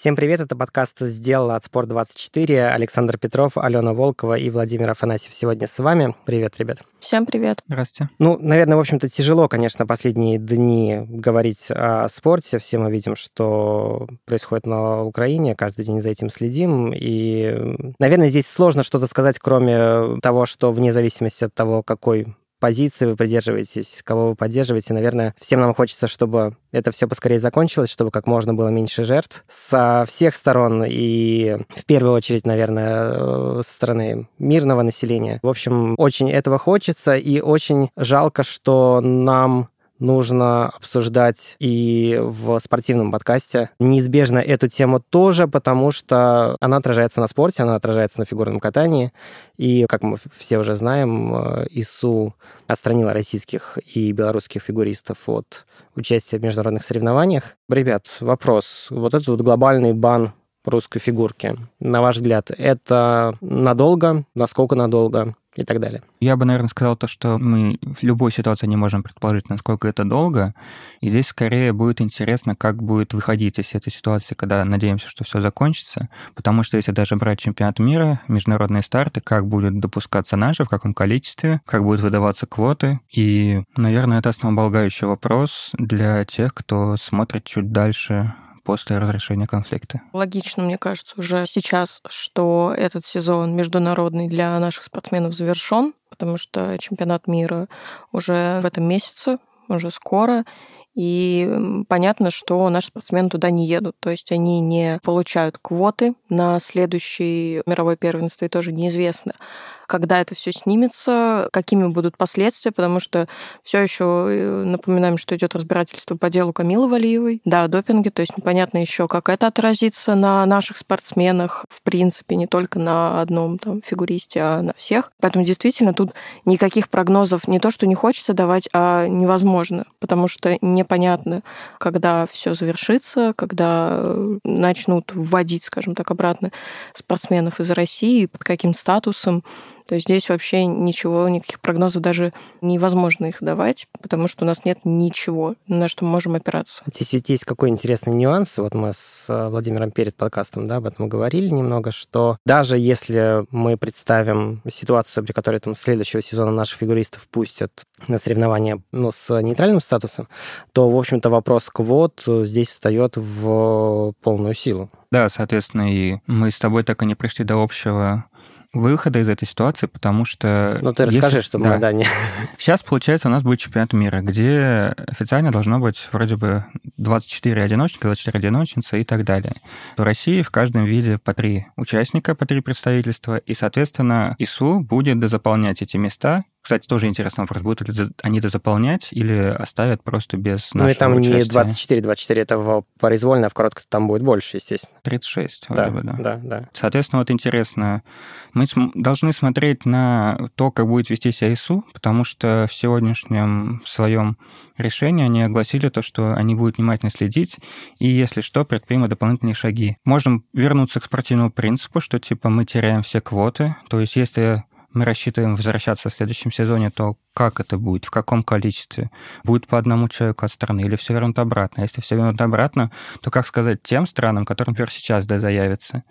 Всем привет, это подкаст «Сделала от Спорт24». Александр Петров, Алена Волкова и Владимир Афанасьев сегодня с вами. Привет, ребят. Всем привет. Здравствуйте. Ну, наверное, в общем-то, тяжело, конечно, последние дни говорить о спорте. Все мы видим, что происходит на Украине, каждый день за этим следим. И, наверное, здесь сложно что-то сказать, кроме того, что вне зависимости от того, какой позиции вы придерживаетесь, кого вы поддерживаете. Наверное, всем нам хочется, чтобы это все поскорее закончилось, чтобы как можно было меньше жертв со всех сторон и в первую очередь, наверное, э, со стороны мирного населения. В общем, очень этого хочется и очень жалко, что нам нужно обсуждать и в спортивном подкасте. Неизбежно эту тему тоже, потому что она отражается на спорте, она отражается на фигурном катании. И, как мы все уже знаем, э, ИСУ отстранила российских и белорусских фигуристов от участия в международных соревнованиях. Ребят, вопрос. Вот этот вот глобальный бан русской фигурки, на ваш взгляд, это надолго? Насколько надолго? И так далее. Я бы, наверное, сказал то, что мы в любой ситуации не можем предположить, насколько это долго. И здесь скорее будет интересно, как будет выходить из этой ситуации, когда надеемся, что все закончится. Потому что если даже брать чемпионат мира, международные старты, как будет допускаться наши, в каком количестве, как будут выдаваться квоты. И, наверное, это основополагающий вопрос для тех, кто смотрит чуть дальше после разрешения конфликта. Логично, мне кажется, уже сейчас, что этот сезон международный для наших спортсменов завершен, потому что чемпионат мира уже в этом месяце, уже скоро, и понятно, что наши спортсмены туда не едут. То есть они не получают квоты на следующий мировой первенство, и тоже неизвестно, когда это все снимется, какими будут последствия, потому что все еще э, напоминаем, что идет разбирательство по делу Камилы Валиевой, да, о допинге, то есть непонятно еще, как это отразится на наших спортсменах, в принципе, не только на одном там фигуристе, а на всех. Поэтому действительно тут никаких прогнозов не то, что не хочется давать, а невозможно, потому что непонятно, когда все завершится, когда э, начнут вводить, скажем так, обратно спортсменов из России, под каким статусом. То есть здесь вообще ничего, никаких прогнозов даже невозможно их давать, потому что у нас нет ничего, на что мы можем опираться. Здесь ведь есть какой интересный нюанс. Вот мы с э, Владимиром перед подкастом да, об этом говорили немного, что даже если мы представим ситуацию, при которой там следующего сезона наших фигуристов пустят на соревнования ну, с нейтральным статусом, то, в общем-то, вопрос квот здесь встает в полную силу. Да, соответственно, и мы с тобой так и не пришли до общего выхода из этой ситуации, потому что... Ну, ты расскажи, если... что мы, да. да, не... Сейчас, получается, у нас будет чемпионат мира, где официально должно быть вроде бы 24 одиночника, 24 одиночницы и так далее. В России в каждом виде по три участника, по три представительства, и, соответственно, ИСУ будет дозаполнять эти места, кстати, тоже интересный вопрос. Будут ли они это заполнять или оставят просто без ну, нашего Ну, и там участия? не 24, 24, это произвольно, а в коротком там будет больше, естественно. 36, да, бы, да. Да, да. Соответственно, вот интересно, мы должны смотреть на то, как будет вести себя ИСУ, потому что в сегодняшнем своем решении они огласили то, что они будут внимательно следить, и если что, предпримут дополнительные шаги. Можем вернуться к спортивному принципу, что типа мы теряем все квоты, то есть если мы рассчитываем возвращаться в следующем сезоне, то как это будет, в каком количестве, будет по одному человеку от страны или все вернут обратно. Если все вернут обратно, то как сказать тем странам, которым, например, сейчас да, заявится?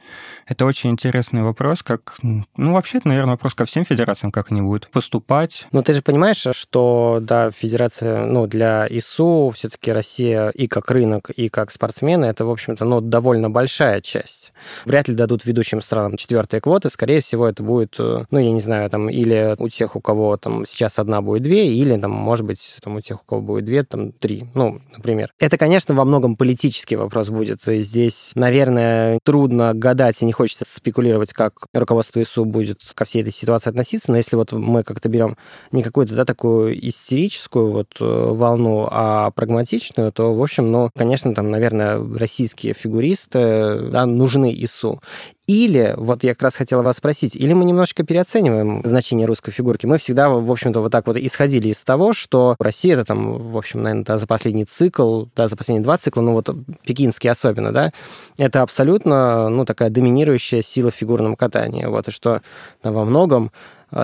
Это очень интересный вопрос, как, ну, вообще, это, наверное, вопрос ко всем федерациям, как они будут поступать. Ну, ты же понимаешь, что, да, федерация, ну, для ИСУ все-таки Россия и как рынок, и как спортсмены, это, в общем-то, ну, довольно большая часть. Вряд ли дадут ведущим странам четвертые квоты, скорее всего, это будет, э, ну, я не знаю, там, или у тех, у кого там сейчас одна будет две, или там, может быть, там, у тех, у кого будет две, там три, ну, например. Это, конечно, во многом политический вопрос будет. И здесь, наверное, трудно гадать и не хочется спекулировать, как руководство ИСУ будет ко всей этой ситуации относиться, но если вот мы как-то берем не какую-то, да, такую истерическую вот э, волну, а прагматичную, то, в общем, ну, конечно, там, наверное, российские фигуристы, да, нужны ИСУ. Или, вот я как раз хотела вас спросить, или мы немножечко переоцениваем значение русской фигурки? Мы всегда, в общем-то, вот так вот исходили из того, что Россия это там, в общем, наверное, да, за последний цикл, да, за последние два цикла, ну вот пекинский особенно, да, это абсолютно, ну, такая доминирующая сила в фигурном катании. Вот, и что да, во многом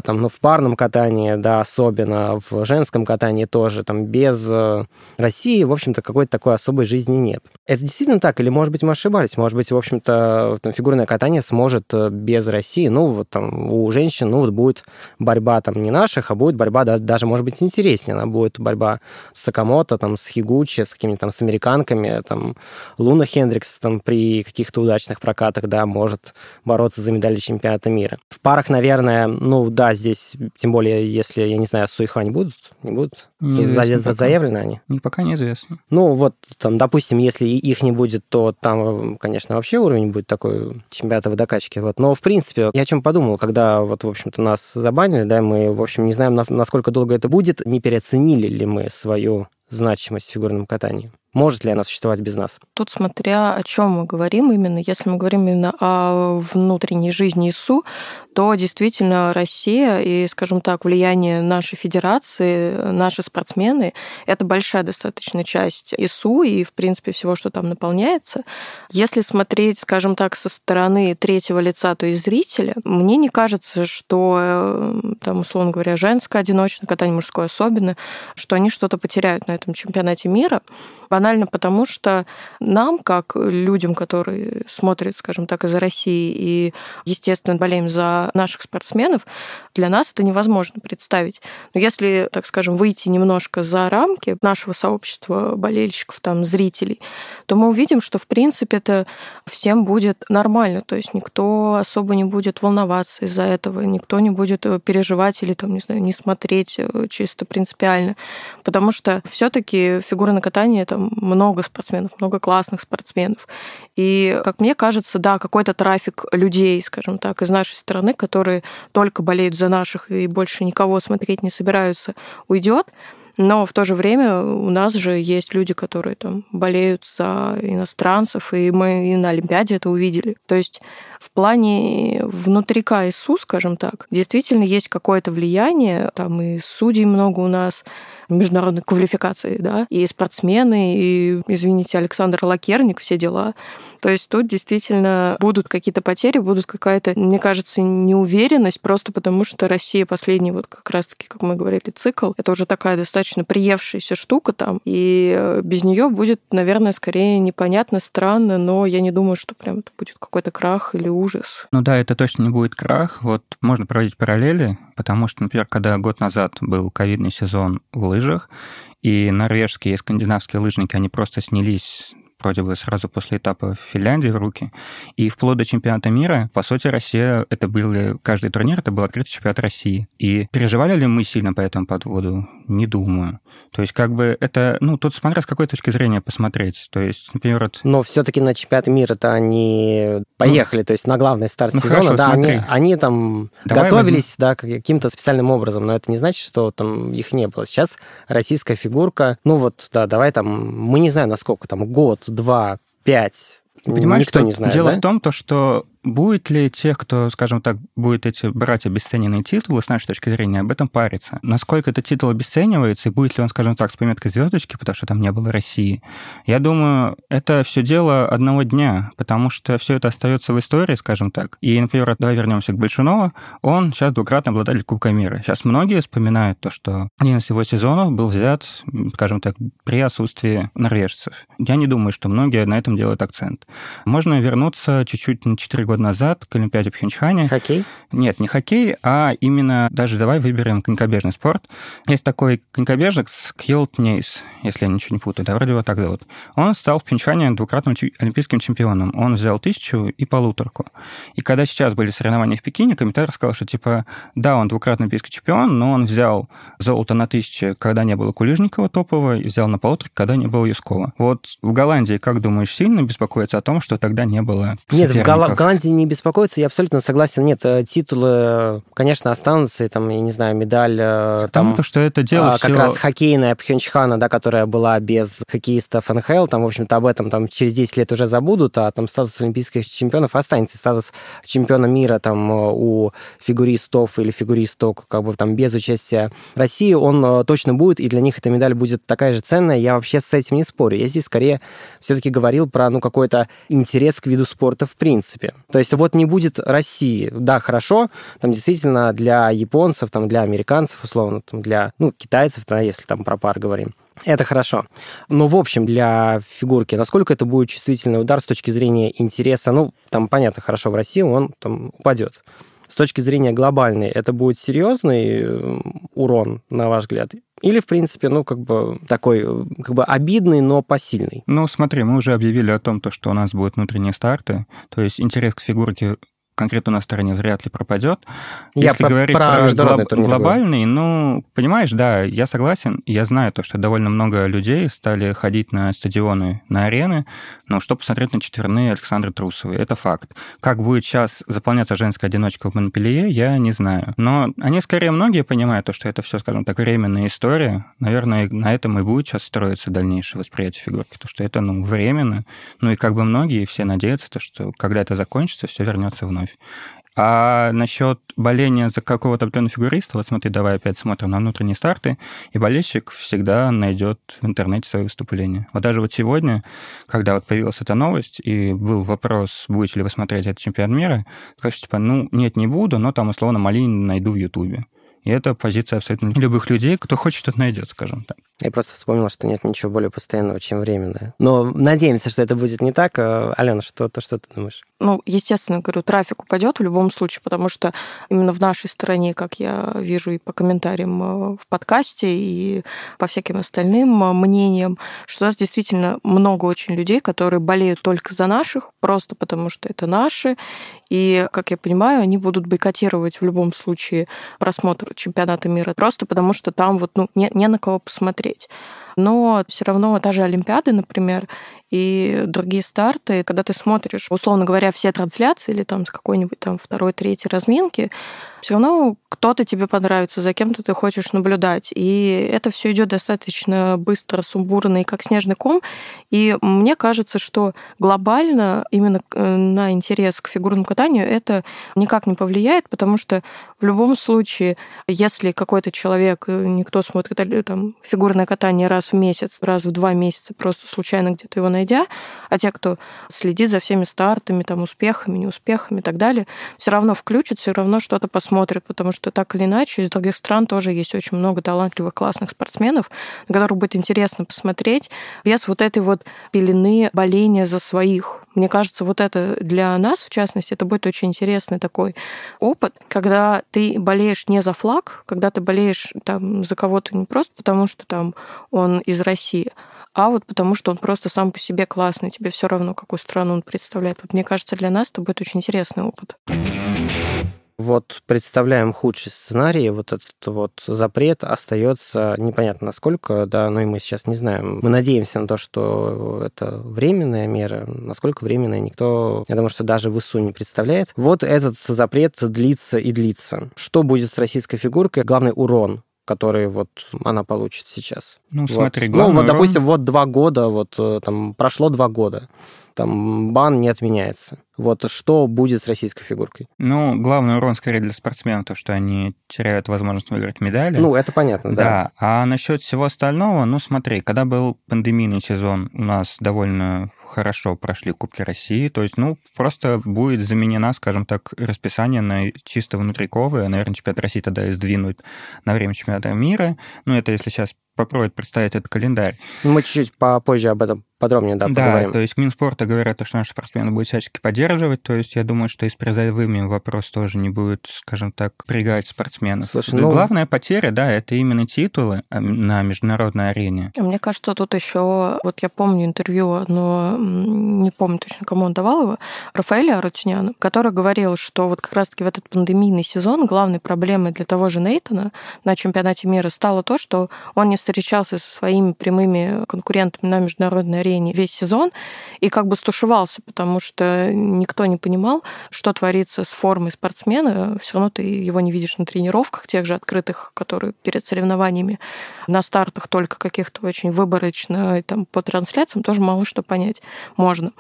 там, ну, в парном катании, да, особенно, в женском катании тоже, там, без э, России, в общем-то, какой-то такой особой жизни нет. Это действительно так? Или, может быть, мы ошибались? Может быть, в общем-то, фигурное катание сможет э, без России, ну, вот там, у женщин, ну, вот будет борьба там не наших, а будет борьба да, даже, может быть, интереснее. Она будет борьба с Сакамото, там, с Хигучи, с какими-то там с американками, там, Луна Хендрикс там при каких-то удачных прокатах, да, может бороться за медали чемпионата мира. В парах, наверное, ну, да, здесь, тем более, если, я не знаю, Суихань будут, не будут? Неизвестно За, заявлены они? Не, пока неизвестно. Ну, вот, там, допустим, если их не будет, то там, конечно, вообще уровень будет такой чемпионата в докачке. Вот. Но, в принципе, я о чем подумал, когда вот, в общем-то, нас забанили, да, мы, в общем, не знаем, насколько долго это будет, не переоценили ли мы свою значимость в фигурном катании. Может ли она существовать без нас? Тут смотря о чем мы говорим именно. Если мы говорим именно о внутренней жизни ИСУ, то действительно Россия и, скажем так, влияние нашей федерации, наши спортсмены — это большая достаточно часть ИСУ и, в принципе, всего, что там наполняется. Если смотреть, скажем так, со стороны третьего лица, то есть зрителя, мне не кажется, что, э, там, условно говоря, женское одиночное катание, мужское особенно, что они что-то потеряют на этом чемпионате мира. Банально потому, что нам, как людям, которые смотрят, скажем так, из-за России и, естественно, болеем за наших спортсменов, для нас это невозможно представить. Но если, так скажем, выйти немножко за рамки нашего сообщества болельщиков, там, зрителей, то мы увидим, что, в принципе, это всем будет нормально. То есть никто особо не будет волноваться из-за этого, никто не будет переживать или, там, не знаю, не смотреть э, чисто принципиально. Потому что все таки фигурное катание — это там много спортсменов, много классных спортсменов. И, как мне кажется, да, какой-то трафик людей, скажем так, из нашей страны, которые только болеют за наших и больше никого смотреть не собираются, уйдет. Но в то же время у нас же есть люди, которые там болеют за иностранцев, и мы и на Олимпиаде это увидели. То есть в плане внутри КСУ, скажем так, действительно есть какое-то влияние, там и судей много у нас, международной квалификации, да, и спортсмены, и, извините, Александр Лакерник, все дела. То есть тут действительно будут какие-то потери, будут какая-то, мне кажется, неуверенность, просто потому что Россия последний, вот как раз-таки, как мы говорили, цикл, это уже такая достаточно приевшаяся штука там, и без нее будет, наверное, скорее непонятно, странно, но я не думаю, что прям это будет какой-то крах или ужас. Ну да, это точно не будет крах. Вот можно проводить параллели, потому что, например, когда год назад был ковидный сезон в лыжах, и норвежские и скандинавские лыжники, они просто снялись вроде бы сразу после этапа в Финляндии в руки. И вплоть до чемпионата мира, по сути, Россия, это был, каждый турнир, это был открытый чемпионат России. И переживали ли мы сильно по этому подводу? Не думаю. То есть, как бы это, ну, тут смотря с какой точки зрения посмотреть. То есть, например, вот... Но все-таки на чемпионат мира-то они поехали, ну, то есть на главный старт ну, сезона, хорошо, да, они, они там Давай готовились, возьмем. да, каким-то специальным образом, но это не значит, что там их не было. Сейчас российская фигурка, ну вот, да, давай там, мы не знаем, насколько там, год, два, пять, Понимаешь, Никто не знает, дело да? в том, то, что Будет ли тех, кто, скажем так, будет эти брать обесцененные титулы, с нашей точки зрения, об этом париться? Насколько этот титул обесценивается, и будет ли он, скажем так, с пометкой звездочки, потому что там не было России? Я думаю, это все дело одного дня, потому что все это остается в истории, скажем так. И, например, давай вернемся к Большунову. Он сейчас двукратный обладатель Кубка мира. Сейчас многие вспоминают то, что один из его сезонов был взят, скажем так, при отсутствии норвежцев. Я не думаю, что многие на этом делают акцент. Можно вернуться чуть-чуть на 4 года года назад к Олимпиаде в Пхенчхане. Хоккей? Нет, не хоккей, а именно даже давай выберем конькобежный спорт. Есть такой конькобежец Кьолт Нейс, если я ничего не путаю, да, вроде его так зовут. Он стал в Пхенчхане двукратным олимпийским чемпионом. Он взял тысячу и полуторку. И когда сейчас были соревнования в Пекине, комментатор сказал, что типа, да, он двукратный олимпийский чемпион, но он взял золото на тысяче, когда не было Кулижникова топового, и взял на полуторке, когда не было Юскова. Вот в Голландии, как думаешь, сильно беспокоится о том, что тогда не было Нет, в, Гол- в Голландии не беспокоиться, я абсолютно согласен. Нет, э, титулы, конечно, останутся, и там, я не знаю, медаль... Э, там, Потому что это дело а, Как все... раз хоккейная Пхенчхана, да, которая была без хоккеистов НХЛ, там, в общем-то, об этом там через 10 лет уже забудут, а там статус олимпийских чемпионов останется. Статус чемпиона мира там э, у фигуристов или фигуристок, как бы там без участия России, он точно будет, и для них эта медаль будет такая же ценная. Я вообще с этим не спорю. Я здесь скорее все-таки говорил про, ну, какой-то интерес к виду спорта в принципе. То есть вот не будет России. Да, хорошо, там действительно для японцев, там для американцев, условно, там для ну, китайцев, если там про пар говорим. Это хорошо. Но, в общем, для фигурки, насколько это будет чувствительный удар с точки зрения интереса, ну, там, понятно, хорошо, в России он там упадет. С точки зрения глобальной, это будет серьезный э, урон, на ваш взгляд? Или, в принципе, ну, как бы такой, как бы обидный, но посильный? Ну, смотри, мы уже объявили о том, то, что у нас будут внутренние старты, то есть интерес к фигурке конкретно на стороне вряд ли пропадет. Я Если про, говорить про, про глоб, глобальный, ну, понимаешь, да, я согласен. Я знаю то, что довольно много людей стали ходить на стадионы, на арены, но чтобы посмотреть на четверные Александра Трусовой. Это факт. Как будет сейчас заполняться женская одиночка в Монпелье, я не знаю. Но они скорее многие понимают то, что это все, скажем так, временная история. Наверное, на этом и будет сейчас строиться дальнейшее восприятие фигурки, то, что это, ну, временно. Ну и как бы многие все надеются, то, что когда это закончится, все вернется вновь вновь. А насчет боления за какого-то определенного фигуриста, вот смотри, давай опять смотрим на внутренние старты, и болельщик всегда найдет в интернете свои выступления. Вот даже вот сегодня, когда вот появилась эта новость, и был вопрос, будете ли вы смотреть этот чемпионат мира, скажешь, типа, ну, нет, не буду, но там, условно, Малинин найду в Ютубе. И это позиция абсолютно любых людей, кто хочет, тот найдет, скажем так. Я просто вспомнил, что нет ничего более постоянного, чем временное. Но надеемся, что это будет не так. А, Алена, что, то, что ты думаешь? Ну, естественно, говорю, трафик упадет в любом случае, потому что именно в нашей стране, как я вижу и по комментариям э, в подкасте, и по всяким остальным э, мнениям, что у нас действительно много очень людей, которые болеют только за наших, просто потому что это наши. И, как я понимаю, они будут бойкотировать в любом случае просмотр чемпионата мира, просто потому что там вот ну, не, не на кого посмотреть но все равно та же Олимпиады, например, и другие старты, когда ты смотришь, условно говоря, все трансляции или там с какой-нибудь там второй, третьей разминки, все равно кто-то тебе понравится, за кем-то ты хочешь наблюдать. И это все идет достаточно быстро, сумбурно и как снежный ком. И мне кажется, что глобально именно э, на интерес к фигурному катанию это никак не повлияет, потому что в любом случае, если какой-то человек, э, никто смотрит э, там, фигурное катание раз в месяц, раз в два месяца, просто случайно где-то его найдя, а те, кто следит за всеми стартами, там, успехами, неуспехами и так далее, все равно включат, все равно что-то посмотрят, потому что так или иначе из других стран тоже есть очень много талантливых, классных спортсменов, на которых будет интересно посмотреть без вот этой вот пелены боления за своих. Мне кажется, вот это для нас, в частности, это будет очень интересный такой опыт, когда ты болеешь не за флаг, когда ты болеешь там за кого-то не просто потому, что там он из России, а вот потому что он просто сам по себе классный, тебе все равно, какую страну он представляет. Вот мне кажется, для нас это будет очень интересный опыт. Вот представляем худший сценарий, вот этот вот запрет остается непонятно насколько, да, но и мы сейчас не знаем. Мы надеемся на то, что это временная мера, насколько временная, никто, я думаю, что даже в ИСУ не представляет. Вот этот запрет длится и длится. Что будет с российской фигуркой? Главный урон который вот она получит сейчас. Ну, вот. смотри, Ну, вот, допустим, вот два года, вот э, там прошло два года, там бан не отменяется. Вот что будет с российской фигуркой? Ну, главный урон скорее для спортсменов, то, что они теряют возможность выиграть медали. Ну, это понятно, да. Да, а насчет всего остального, ну, смотри, когда был пандемийный сезон, у нас довольно хорошо прошли Кубки России, то есть, ну, просто будет заменена, скажем так, расписание на чисто внутриковые, наверное, чемпионат России тогда и сдвинут на время чемпионата мира, ну, это если сейчас попробовать представить этот календарь. Мы чуть-чуть попозже об этом подробнее да, поговорим. Да, то есть Минспорта говорят, что наши спортсмены будут всячески поддерживать, то есть я думаю, что и с призовыми вопрос тоже не будет, скажем так, прягать спортсменов. Слушай, ну... Главная потеря, да, это именно титулы а, на международной арене. Мне кажется, тут еще, вот я помню интервью, но не помню точно, кому он давал его, Рафаэля Арутюняна, который говорил, что вот как раз-таки в этот пандемийный сезон главной проблемой для того же Нейтона на чемпионате мира стало то, что он не встречался со своими прямыми конкурентами на международной арене весь сезон и как бы стушевался, потому что никто не понимал, что творится с формой спортсмена. Все равно ты его не видишь на тренировках, тех же открытых, которые перед соревнованиями, на стартах только каких-то очень выборочно, и там по трансляциям тоже мало что понять можно.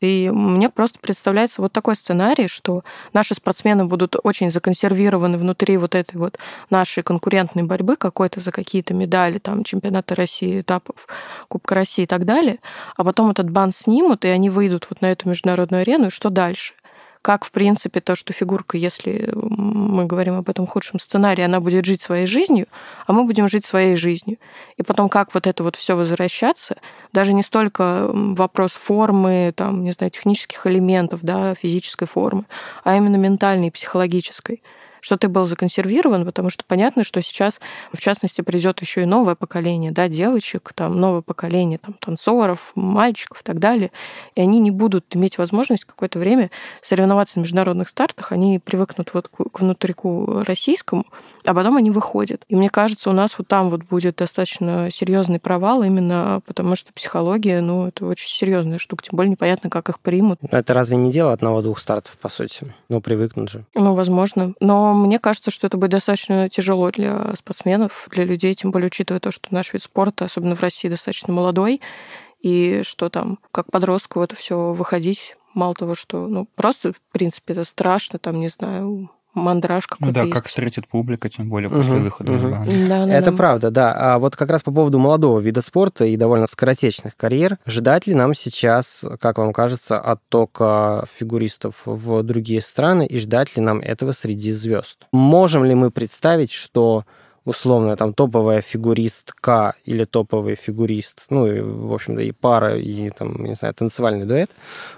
И мне просто представляется вот такой сценарий, что наши спортсмены будут очень законсервированы внутри вот этой вот нашей конкурентной борьбы какой-то за какие-то медали, там, чемпионаты России, этапов Кубка России и так далее, а потом этот бан снимут, и они выйдут вот на эту международную арену, и что дальше? Как, в принципе, то, что фигурка, если мы говорим об этом худшем сценарии, она будет жить своей жизнью, а мы будем жить своей жизнью. И потом, как вот это вот все возвращаться, даже не столько вопрос формы, там, не знаю, технических элементов, да, физической формы, а именно ментальной, психологической что ты был законсервирован, потому что понятно, что сейчас, в частности, придет еще и новое поколение, да, девочек, там, новое поколение там, танцоров, мальчиков и так далее, и они не будут иметь возможность какое-то время соревноваться на международных стартах, они привыкнут вот к внутрику российскому, а потом они выходят. И мне кажется, у нас вот там вот будет достаточно серьезный провал, именно потому что психология, ну, это очень серьезная штука, тем более непонятно, как их примут. Это разве не дело одного-двух стартов, по сути? Ну, привыкнут же. Ну, возможно. Но мне кажется, что это будет достаточно тяжело для спортсменов, для людей, тем более учитывая то, что наш вид спорта, особенно в России, достаточно молодой, и что там, как подростку в это все выходить, мало того, что, ну, просто, в принципе, это страшно, там, не знаю, мандраж какой-то Ну да, есть. как встретит публика, тем более после угу, выхода угу. Да, да, Это да. правда, да. А вот как раз по поводу молодого вида спорта и довольно скоротечных карьер, ждать ли нам сейчас, как вам кажется, оттока фигуристов в другие страны и ждать ли нам этого среди звезд? Можем ли мы представить, что условно, там, топовая фигуристка или топовый фигурист, ну, и, в общем-то, и пара, и, там, не знаю, танцевальный дуэт.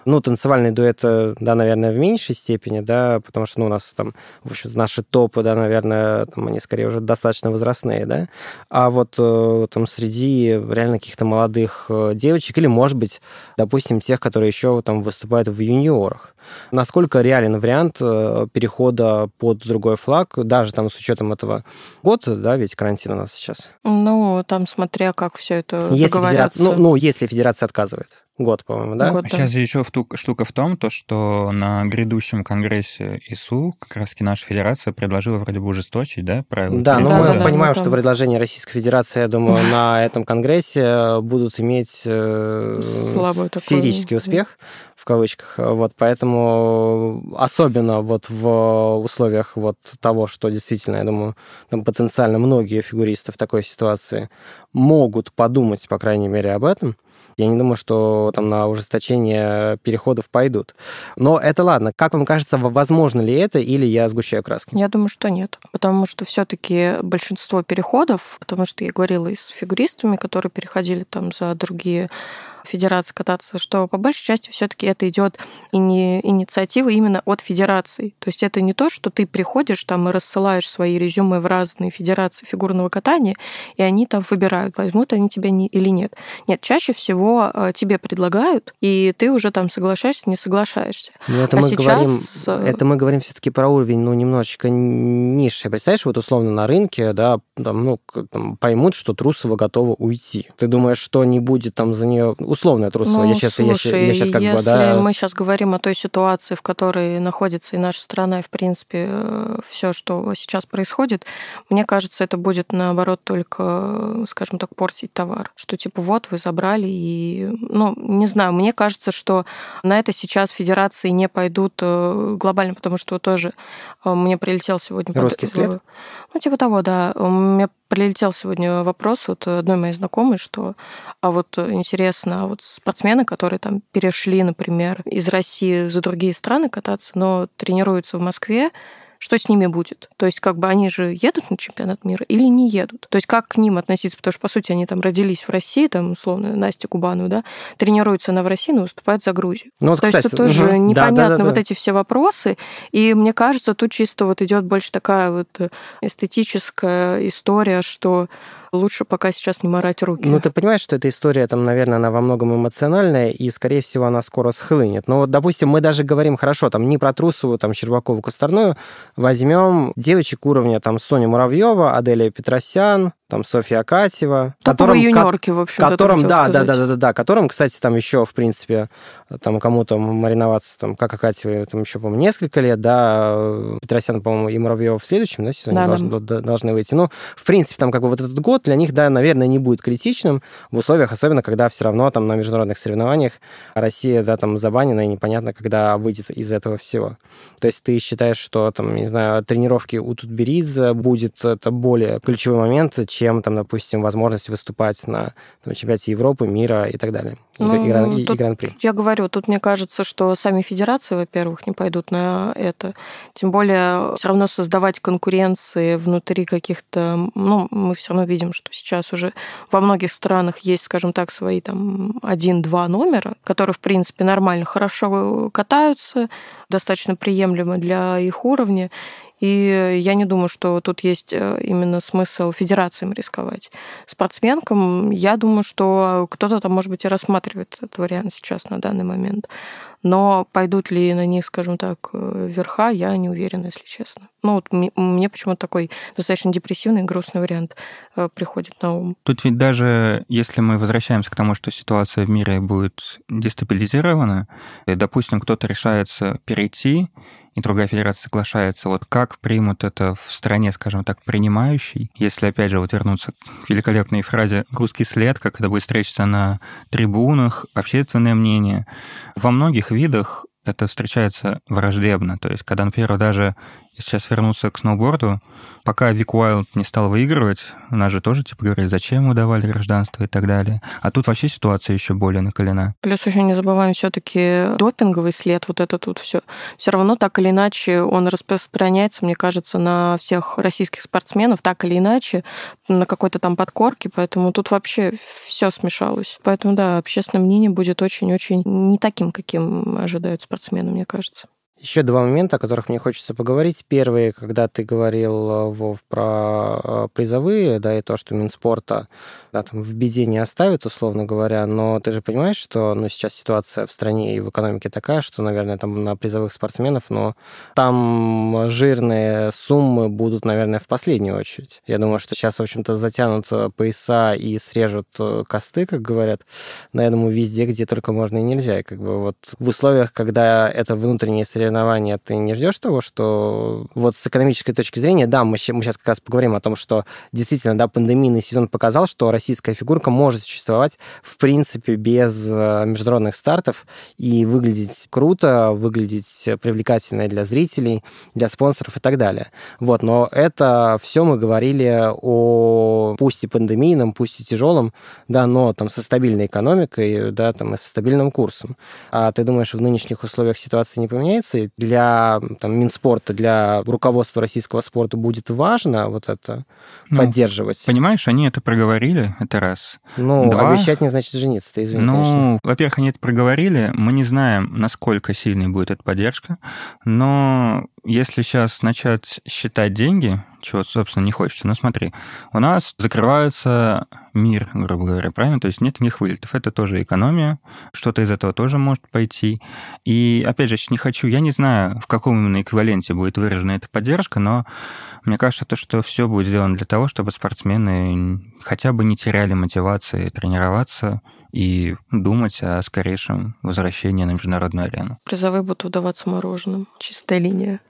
Ну, танцевальный дуэт, э, да, наверное, в меньшей степени, да, потому что, ну, у нас там, в общем-то, наши топы, да, наверное, там, они скорее уже достаточно возрастные, да, а вот э, там среди реально каких-то молодых э, девочек или, может быть, допустим, тех, которые еще там выступают в юниорах. Насколько реален вариант перехода под другой флаг, даже там с учетом этого года, да, ведь карантин у нас сейчас. Ну, там смотря как все это если федерация, ну, ну, если федерация отказывает. Год, по-моему, да? Год, да. Сейчас еще штука в том, то, что на грядущем конгрессе ИСУ как раз таки наша федерация предложила вроде бы ужесточить, да, правила? Да, но да, мы да, понимаем, да, что предложения Российской Федерации, я думаю, на этом конгрессе будут иметь э, Слабый феерический успех в кавычках. Вот поэтому особенно вот в условиях вот того, что действительно, я думаю, там потенциально многие фигуристы в такой ситуации могут подумать, по крайней мере, об этом. Я не думаю, что там на ужесточение переходов пойдут. Но это ладно. Как вам кажется, возможно ли это, или я сгущаю краски? Я думаю, что нет. Потому что все-таки большинство переходов, потому что я говорила и с фигуристами, которые переходили там за другие федерации кататься, что по большей части все-таки это идет и не инициатива именно от федераций. То есть это не то, что ты приходишь там и рассылаешь свои резюмы в разные федерации фигурного катания, и они там выбирают, возьмут они тебя не, или нет. Нет, чаще всего тебе предлагают, и ты уже там соглашаешься, не соглашаешься. Но это а мы сейчас... говорим, это мы говорим все-таки про уровень, ну, немножечко низший. Представляешь, вот условно на рынке, да, там, ну, там, поймут, что Трусова готова уйти. Ты думаешь, что не будет там за нее условное трусство. Ну, я сейчас, слушай, я, я сейчас как если бы, да... мы сейчас говорим о той ситуации, в которой находится и наша страна, и, в принципе, все, что сейчас происходит, мне кажется, это будет, наоборот, только, скажем так, портить товар. Что, типа, вот, вы забрали, и... Ну, не знаю, мне кажется, что на это сейчас федерации не пойдут э, глобально, потому что тоже э, мне прилетел сегодня... Русский под... след? Ну, типа того, да. Мне прилетел сегодня вопрос от одной моей знакомой, что а вот интересно, а вот спортсмены, которые там перешли, например, из России за другие страны кататься, но тренируются в Москве, что с ними будет? То есть как бы они же едут на чемпионат мира или не едут? То есть как к ним относиться? Потому что, по сути, они там родились в России, там, условно, Настя Кубанова, да, тренируются она в России, но выступают за Грузию. Ну, вот, То кстати, есть это тоже угу. непонятно да, да, да, вот да. эти все вопросы. И мне кажется, тут чисто вот идет больше такая вот эстетическая история, что лучше пока сейчас не морать руки. Ну, ты понимаешь, что эта история, там, наверное, она во многом эмоциональная, и, скорее всего, она скоро схлынет. Но вот, допустим, мы даже говорим, хорошо, там, не про Трусову, там, Щербакову, Косторную, возьмем девочек уровня, там, Соня Муравьева, Аделия Петросян, там, Софья Акатьева. Топовые юниорки, в общем которым, да, да, да, да, да, да, которым, кстати, там еще, в принципе, там кому-то мариноваться, там, как Акатьевой, там еще, по-моему, несколько лет, да, Петросян, по-моему, и Муравьева в следующем, да, сезоне да, должны, да. должны выйти. Ну, в принципе, там, как бы вот этот год для них, да, наверное, не будет критичным в условиях, особенно когда все равно там на международных соревнованиях Россия, да, там забанена, и непонятно, когда выйдет из этого всего. То есть ты считаешь, что, там, не знаю, тренировки у Тутберидзе будет это более ключевой момент, чем, там, допустим, возможность выступать на там, чемпионате Европы, мира и так далее. И, Ну, и, гран- и- и тут гран-при. Я говорю, тут мне кажется, что сами федерации, во-первых, не пойдут на это. Тем более, все равно создавать конкуренции внутри каких-то... Ну, мы все равно видим, что сейчас уже во многих странах есть, скажем так, свои там один-два номера, которые, в принципе, нормально, хорошо катаются, достаточно приемлемы для их уровня. И я не думаю, что тут есть э, именно смысл федерациям рисковать. Спортсменкам, я думаю, что кто-то там, может быть, и рассматривает этот вариант сейчас на данный момент. Но пойдут ли на них, скажем так, э, верха, я не уверена, если честно. Ну, вот мне почему-то такой достаточно депрессивный, грустный вариант э, приходит на ум. Тут ведь даже если мы возвращаемся к тому, что ситуация в мире будет дестабилизирована, допустим, кто-то решается перейти, и другая федерация соглашается, вот как примут это в стране, скажем так, принимающей, если, опять же, вот вернуться к великолепной фразе «русский след», как это будет встречаться на трибунах, общественное мнение. Во многих видах это встречается враждебно. То есть, когда, например, даже сейчас вернуться к сноуборду, пока Вик Уайлд не стал выигрывать, нас же тоже типа говорили, зачем ему давали гражданство и так далее. А тут вообще ситуация еще более накалена. Плюс еще не забываем все-таки допинговый след, вот это тут все. Все равно так или иначе он распространяется, мне кажется, на всех российских спортсменов, так или иначе, на какой-то там подкорке, поэтому тут вообще все смешалось. Поэтому, да, общественное мнение будет очень-очень не таким, каким ожидают спортсмены, мне кажется. Еще два момента, о которых мне хочется поговорить. Первый, когда ты говорил, э, Вов, про э, призовые, да, и то, что Минспорта да, там, в беде не оставит, условно говоря, но ты же понимаешь, что ну, сейчас ситуация в стране и в экономике такая, что, наверное, там на призовых спортсменов, но там жирные суммы будут, наверное, в последнюю очередь. Я думаю, что сейчас, в общем-то, затянут э, пояса и срежут косты, как говорят, но я думаю, везде, где только можно и нельзя. И как бы вот в условиях, когда это внутреннее соревнование, ты не ждешь того, что вот с экономической точки зрения, да, мы, мы сейчас как раз поговорим о том, что действительно, да, пандемийный сезон показал, что российская фигурка может существовать в принципе без э, международных стартов и выглядеть круто, выглядеть привлекательно для зрителей, для спонсоров и так далее. Вот, но это все мы говорили о пусть и пандемийном, пусть и тяжелом, да, но там со стабильной экономикой, да, там и со стабильным курсом. А ты думаешь, в нынешних условиях ситуация не поменяется? И для там, Минспорта, для руководства российского спорта будет важно вот это Ну, поддерживать? Понимаешь, они это проговорили, это раз. Ну, Два. обещать не значит жениться, ты извини, ну, конечно. во-первых, они это проговорили. Мы не знаем, насколько сильной будет эта поддержка. Но если сейчас начать считать деньги, чего, собственно, не хочется, ну смотри, у нас закрывается мир, грубо говоря, правильно? То есть нет никаких вылетов. Это тоже экономия. Что-то из этого тоже может пойти. И, опять же, не хочу, я не знаю, в каком именно эквиваленте будет выражена эта поддержка, но мне кажется, то, что все будет сделано для того, чтобы спортсмены хотя бы не теряли мотивации тренироваться и думать о скорейшем возвращении на международную арену. Призовые будут выдаваться мороженым. Чистая линия.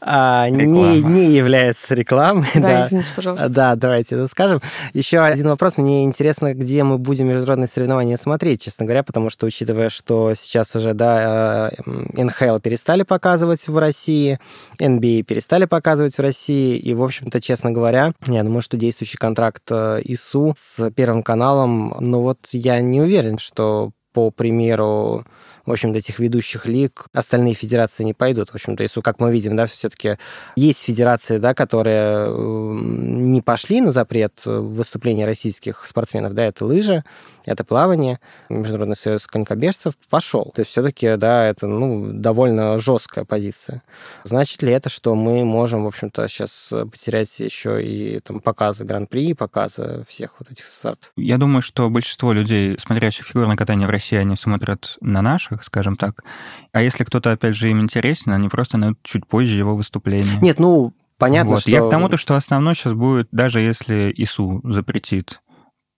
А, не, не является рекламой. Да, да. извините, пожалуйста. Да, давайте это скажем. Еще один вопрос. Мне интересно, где мы будем международные соревнования смотреть, честно говоря, потому что, учитывая, что сейчас уже, да, э, НХЛ перестали показывать в России, NBA перестали показывать в России, и, в общем-то, честно говоря, я думаю, что действующий контракт э, ИСУ с Первым каналом, ну вот я не уверен, что по примеру в общем-то, этих ведущих лиг остальные федерации не пойдут. В общем-то, если, как мы видим, да, все-таки есть федерации, да, которые э, не пошли на запрет выступления российских спортсменов, да, это лыжи, это плавание, Международный союз конькобежцев пошел. То есть все-таки, да, это, ну, довольно жесткая позиция. Значит ли это, что мы можем, в общем-то, сейчас потерять еще и там показы Гран-при, показы всех вот этих стартов? Я думаю, что большинство людей, смотрящих фигурное катание в России, они смотрят на наших, скажем так. А если кто-то, опять же, им интересен, они просто найдут чуть позже его выступление. Нет, ну, понятно, вот. что... Я к тому, то, что основной сейчас будет, даже если ИСУ запретит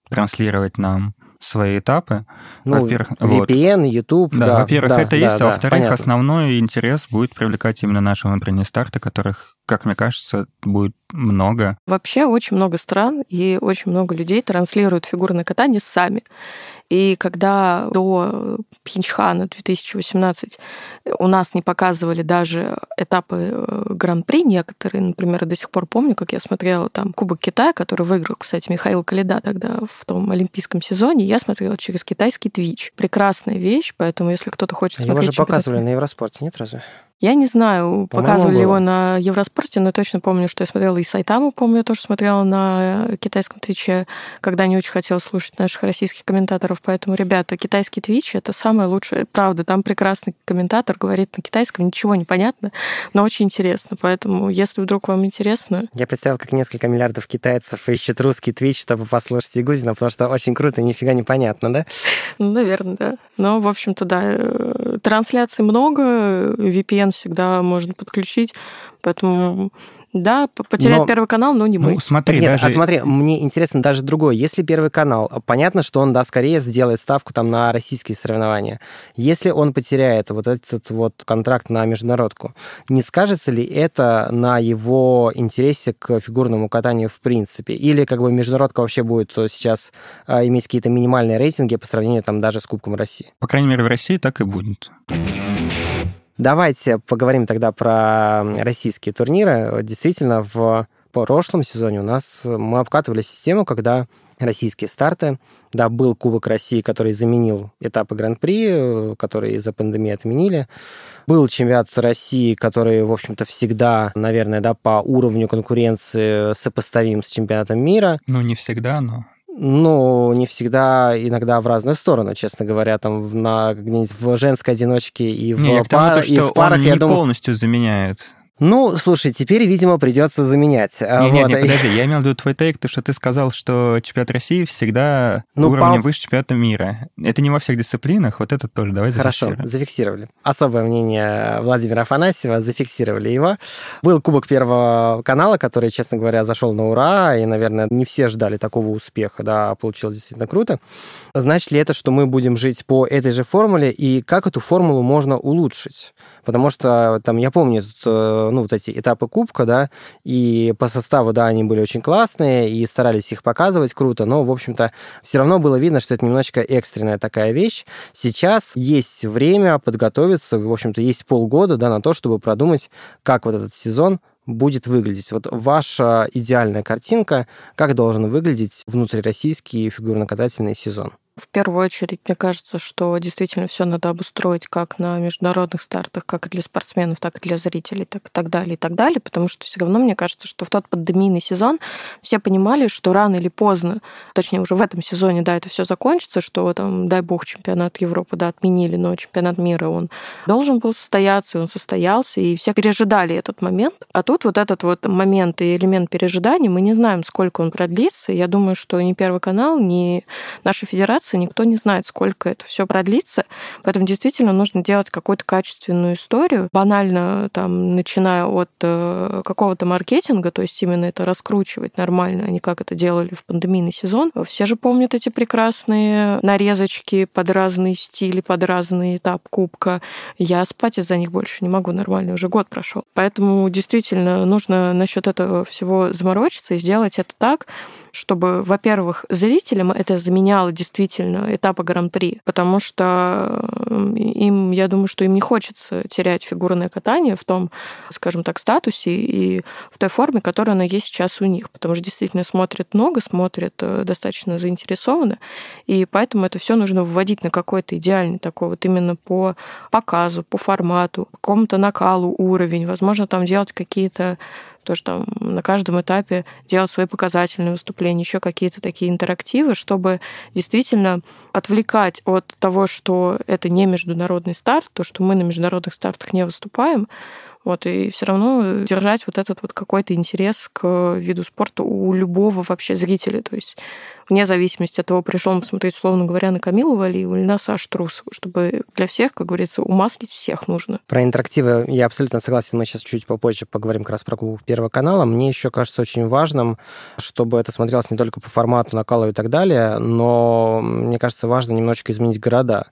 транслировать нам свои этапы. Ну, во-первых, вот. VPN, YouTube, Да, да. во-первых, да, это да, есть, а да, во-вторых, понятно. основной интерес будет привлекать именно наши внутренние старты, которых, как мне кажется, будет много. Вообще очень много стран и очень много людей транслируют фигурное катание сами. И когда до Пхенчхана 2018 у нас не показывали даже этапы э, Гран-при некоторые, например, до сих пор помню, как я смотрела там Кубок Китая, который выиграл, кстати, Михаил Калида тогда в том олимпийском сезоне, я смотрела через китайский Twitch. Прекрасная вещь, поэтому если кто-то хочет Его смотреть... же показывали на Евроспорте, нет разве? Я не знаю, показывали его на Евроспорте, но точно помню, что я смотрела и Сайтаму, помню, я тоже смотрела на китайском твиче, когда не очень хотела слушать наших российских комментаторов. Поэтому, ребята, китайский твич — это самое лучшее. Правда, там прекрасный комментатор говорит на китайском, ничего не понятно, но очень интересно. Поэтому, если вдруг вам интересно... Я представил, как несколько миллиардов китайцев ищут русский твич, чтобы послушать Ягузина, потому что очень круто и нифига не понятно, да? Ну, наверное, да. Но, в общем-то, да, э, трансляций много, VPN всегда можно подключить, поэтому да, потерять Но- первый канал, но не мы. Ну, смотри, Нет, даже... а смотри, мне интересно даже другое. Если Первый канал, понятно, что он, да, скорее сделает ставку там на российские соревнования. Если он потеряет вот этот вот контракт на международку, не скажется ли это на его интересе к фигурному катанию в принципе? Или как бы международка вообще будет сейчас а, иметь какие-то минимальные рейтинги по сравнению там даже с Кубком России? По крайней мере, в России так и будет. Давайте поговорим тогда про российские турниры. Действительно, в прошлом сезоне у нас мы обкатывали систему, когда российские старты, да, был Кубок России, который заменил этапы Гран-при, э, которые из-за пандемии отменили. Был чемпионат России, который, в общем-то, всегда, наверное, да, по уровню конкуренции сопоставим с чемпионатом мира. Ну, не всегда, но... Ну, не всегда, иногда в разную сторону, честно говоря, там в- на где-нибудь в женской одиночке и в, Не, тому, пар- то, и в парах, он я не думаю, полностью заменяет. Ну, слушай, теперь, видимо, придется заменять. А, Не, не, вот. не, подожди, я имел в виду твой тейк, то, что ты сказал, что чемпионат России всегда Ну, уровнем по- выше чемпионата мира. Это не во всех дисциплинах, вот это тоже давай Хорошо, зафиксируем. зафиксировали. Особое мнение Владимира Афанасьева, зафиксировали его. Был Кубок Первого канала, который, честно говоря, зашел на ура, и, наверное, не все ждали такого успеха, да, получилось действительно круто. Значит ли это, что мы будем жить по этой же формуле, и как эту формулу можно улучшить? Потому что, там, я помню, тут, э, ну, вот эти этапы Кубка, да, и по составу, да, они были очень классные, и старались их показывать круто, но, в общем-то, все равно было видно, что это немножечко экстренная такая вещь. Сейчас есть время подготовиться, в общем-то, есть полгода, да, на то, чтобы продумать, как вот этот сезон будет выглядеть. Вот ваша идеальная картинка, как должен выглядеть внутрироссийский фигурно-катательный сезон? В первую очередь, мне кажется, что действительно все надо обустроить как на международных стартах, как и для спортсменов, так и для зрителей, так и так далее, и так далее, потому что все равно, мне кажется, что в тот пандемийный сезон все понимали, что рано или поздно, точнее уже в этом сезоне, да, это все закончится, что там, дай бог, чемпионат Европы, да, отменили, но чемпионат мира, он должен был состояться, и он состоялся, и все пережидали этот момент. А тут вот этот вот момент и элемент пережидания, мы не знаем, сколько он продлится. Я думаю, что ни Первый канал, ни наша федерация, никто не знает, сколько это все продлится. Поэтому действительно нужно делать какую-то качественную историю, банально там, начиная от э, какого-то маркетинга, то есть именно это раскручивать нормально, а не как это делали в пандемийный сезон. Все же помнят эти прекрасные нарезочки под разные стили, под разный этап кубка. Я спать из-за них больше не могу нормально, уже год прошел. Поэтому действительно нужно насчет этого всего заморочиться и сделать это так, чтобы, во-первых, зрителям это заменяло действительно этапы Гран-при, потому что э, им, я думаю, что им не хочется терять фигурное катание в том, скажем так, статусе и в той форме, которая она есть сейчас у них, потому что действительно смотрят много, смотрят э, достаточно заинтересованно, и поэтому это все нужно вводить на какой-то идеальный такой вот именно по показу, по формату, какому-то накалу уровень, возможно, там делать какие-то тоже там на каждом этапе делать свои показательные выступления, еще какие-то такие интерактивы, чтобы действительно отвлекать от того, что это не международный старт, то, что мы на международных стартах не выступаем, вот, и все равно держать вот этот вот какой-то интерес к виду спорта у любого вообще зрителя. То есть вне зависимости от того, пришел он посмотреть, условно говоря, на Камилу Валиеву или на Сашу Трусову, чтобы для всех, как говорится, умаслить всех нужно. Про интерактивы я абсолютно согласен. Мы сейчас чуть попозже поговорим как раз про Кубок Первого канала. Мне еще кажется очень важным, чтобы это смотрелось не только по формату, накалу и так далее, но мне кажется важно немножечко изменить города.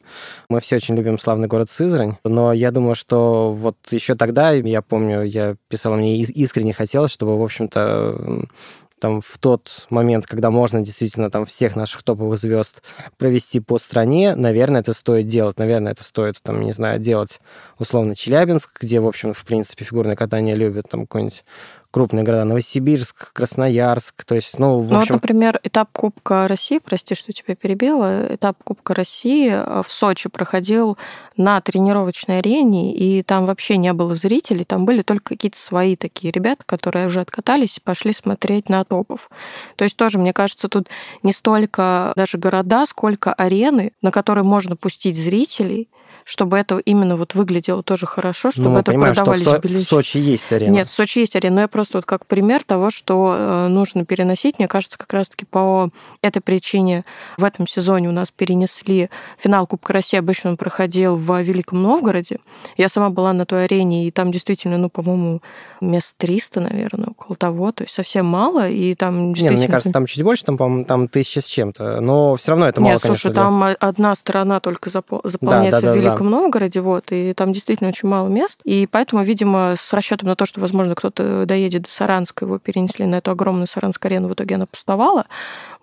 Мы все очень любим славный город Сызрань, но я думаю, что вот еще тогда, я помню, я писала, мне ис- искренне хотелось, чтобы, в общем-то, там в тот момент, когда можно действительно там всех наших топовых звезд провести по стране, наверное, это стоит делать. Наверное, это стоит, там, не знаю, делать условно Челябинск, где, в общем, в принципе, фигурное катание любят, там какой-нибудь крупные города. Новосибирск, Красноярск. То есть, ну, в ну, общем... вот, например, этап Кубка России, прости, что тебя перебила, этап Кубка России э, в Сочи проходил на тренировочной арене, и там вообще не было зрителей, там были только какие-то свои такие ребята, которые уже откатались и пошли смотреть на топов. То есть тоже, мне кажется, тут не столько даже города, сколько арены, на которые можно пустить зрителей, чтобы это именно вот выглядело тоже хорошо, чтобы ну, это понимаем, продавались что в, Со- билеты. в Сочи есть арена. Нет, в Сочи есть арена, но я просто вот как пример того, что э, нужно переносить, мне кажется, как раз-таки по этой причине в этом сезоне у нас перенесли финал Кубка России, обычно он проходил в Великом Новгороде. Я сама была на той арене, и там действительно, ну, по-моему, мест 300, наверное, около того, то есть совсем мало, и там Не, ну, действительно... мне кажется, там чуть больше, там, по-моему, там тысяча с чем-то, но все равно это мало, Нет, конечно. слушай, там одна сторона только запо- заполняется да, в да, Великом Новгороде, вот, и там действительно очень мало мест, и поэтому, видимо, с расчетом на то, что, возможно, кто-то доедет до Саранска, его перенесли на эту огромную Саранскую арену, в итоге она пустовала,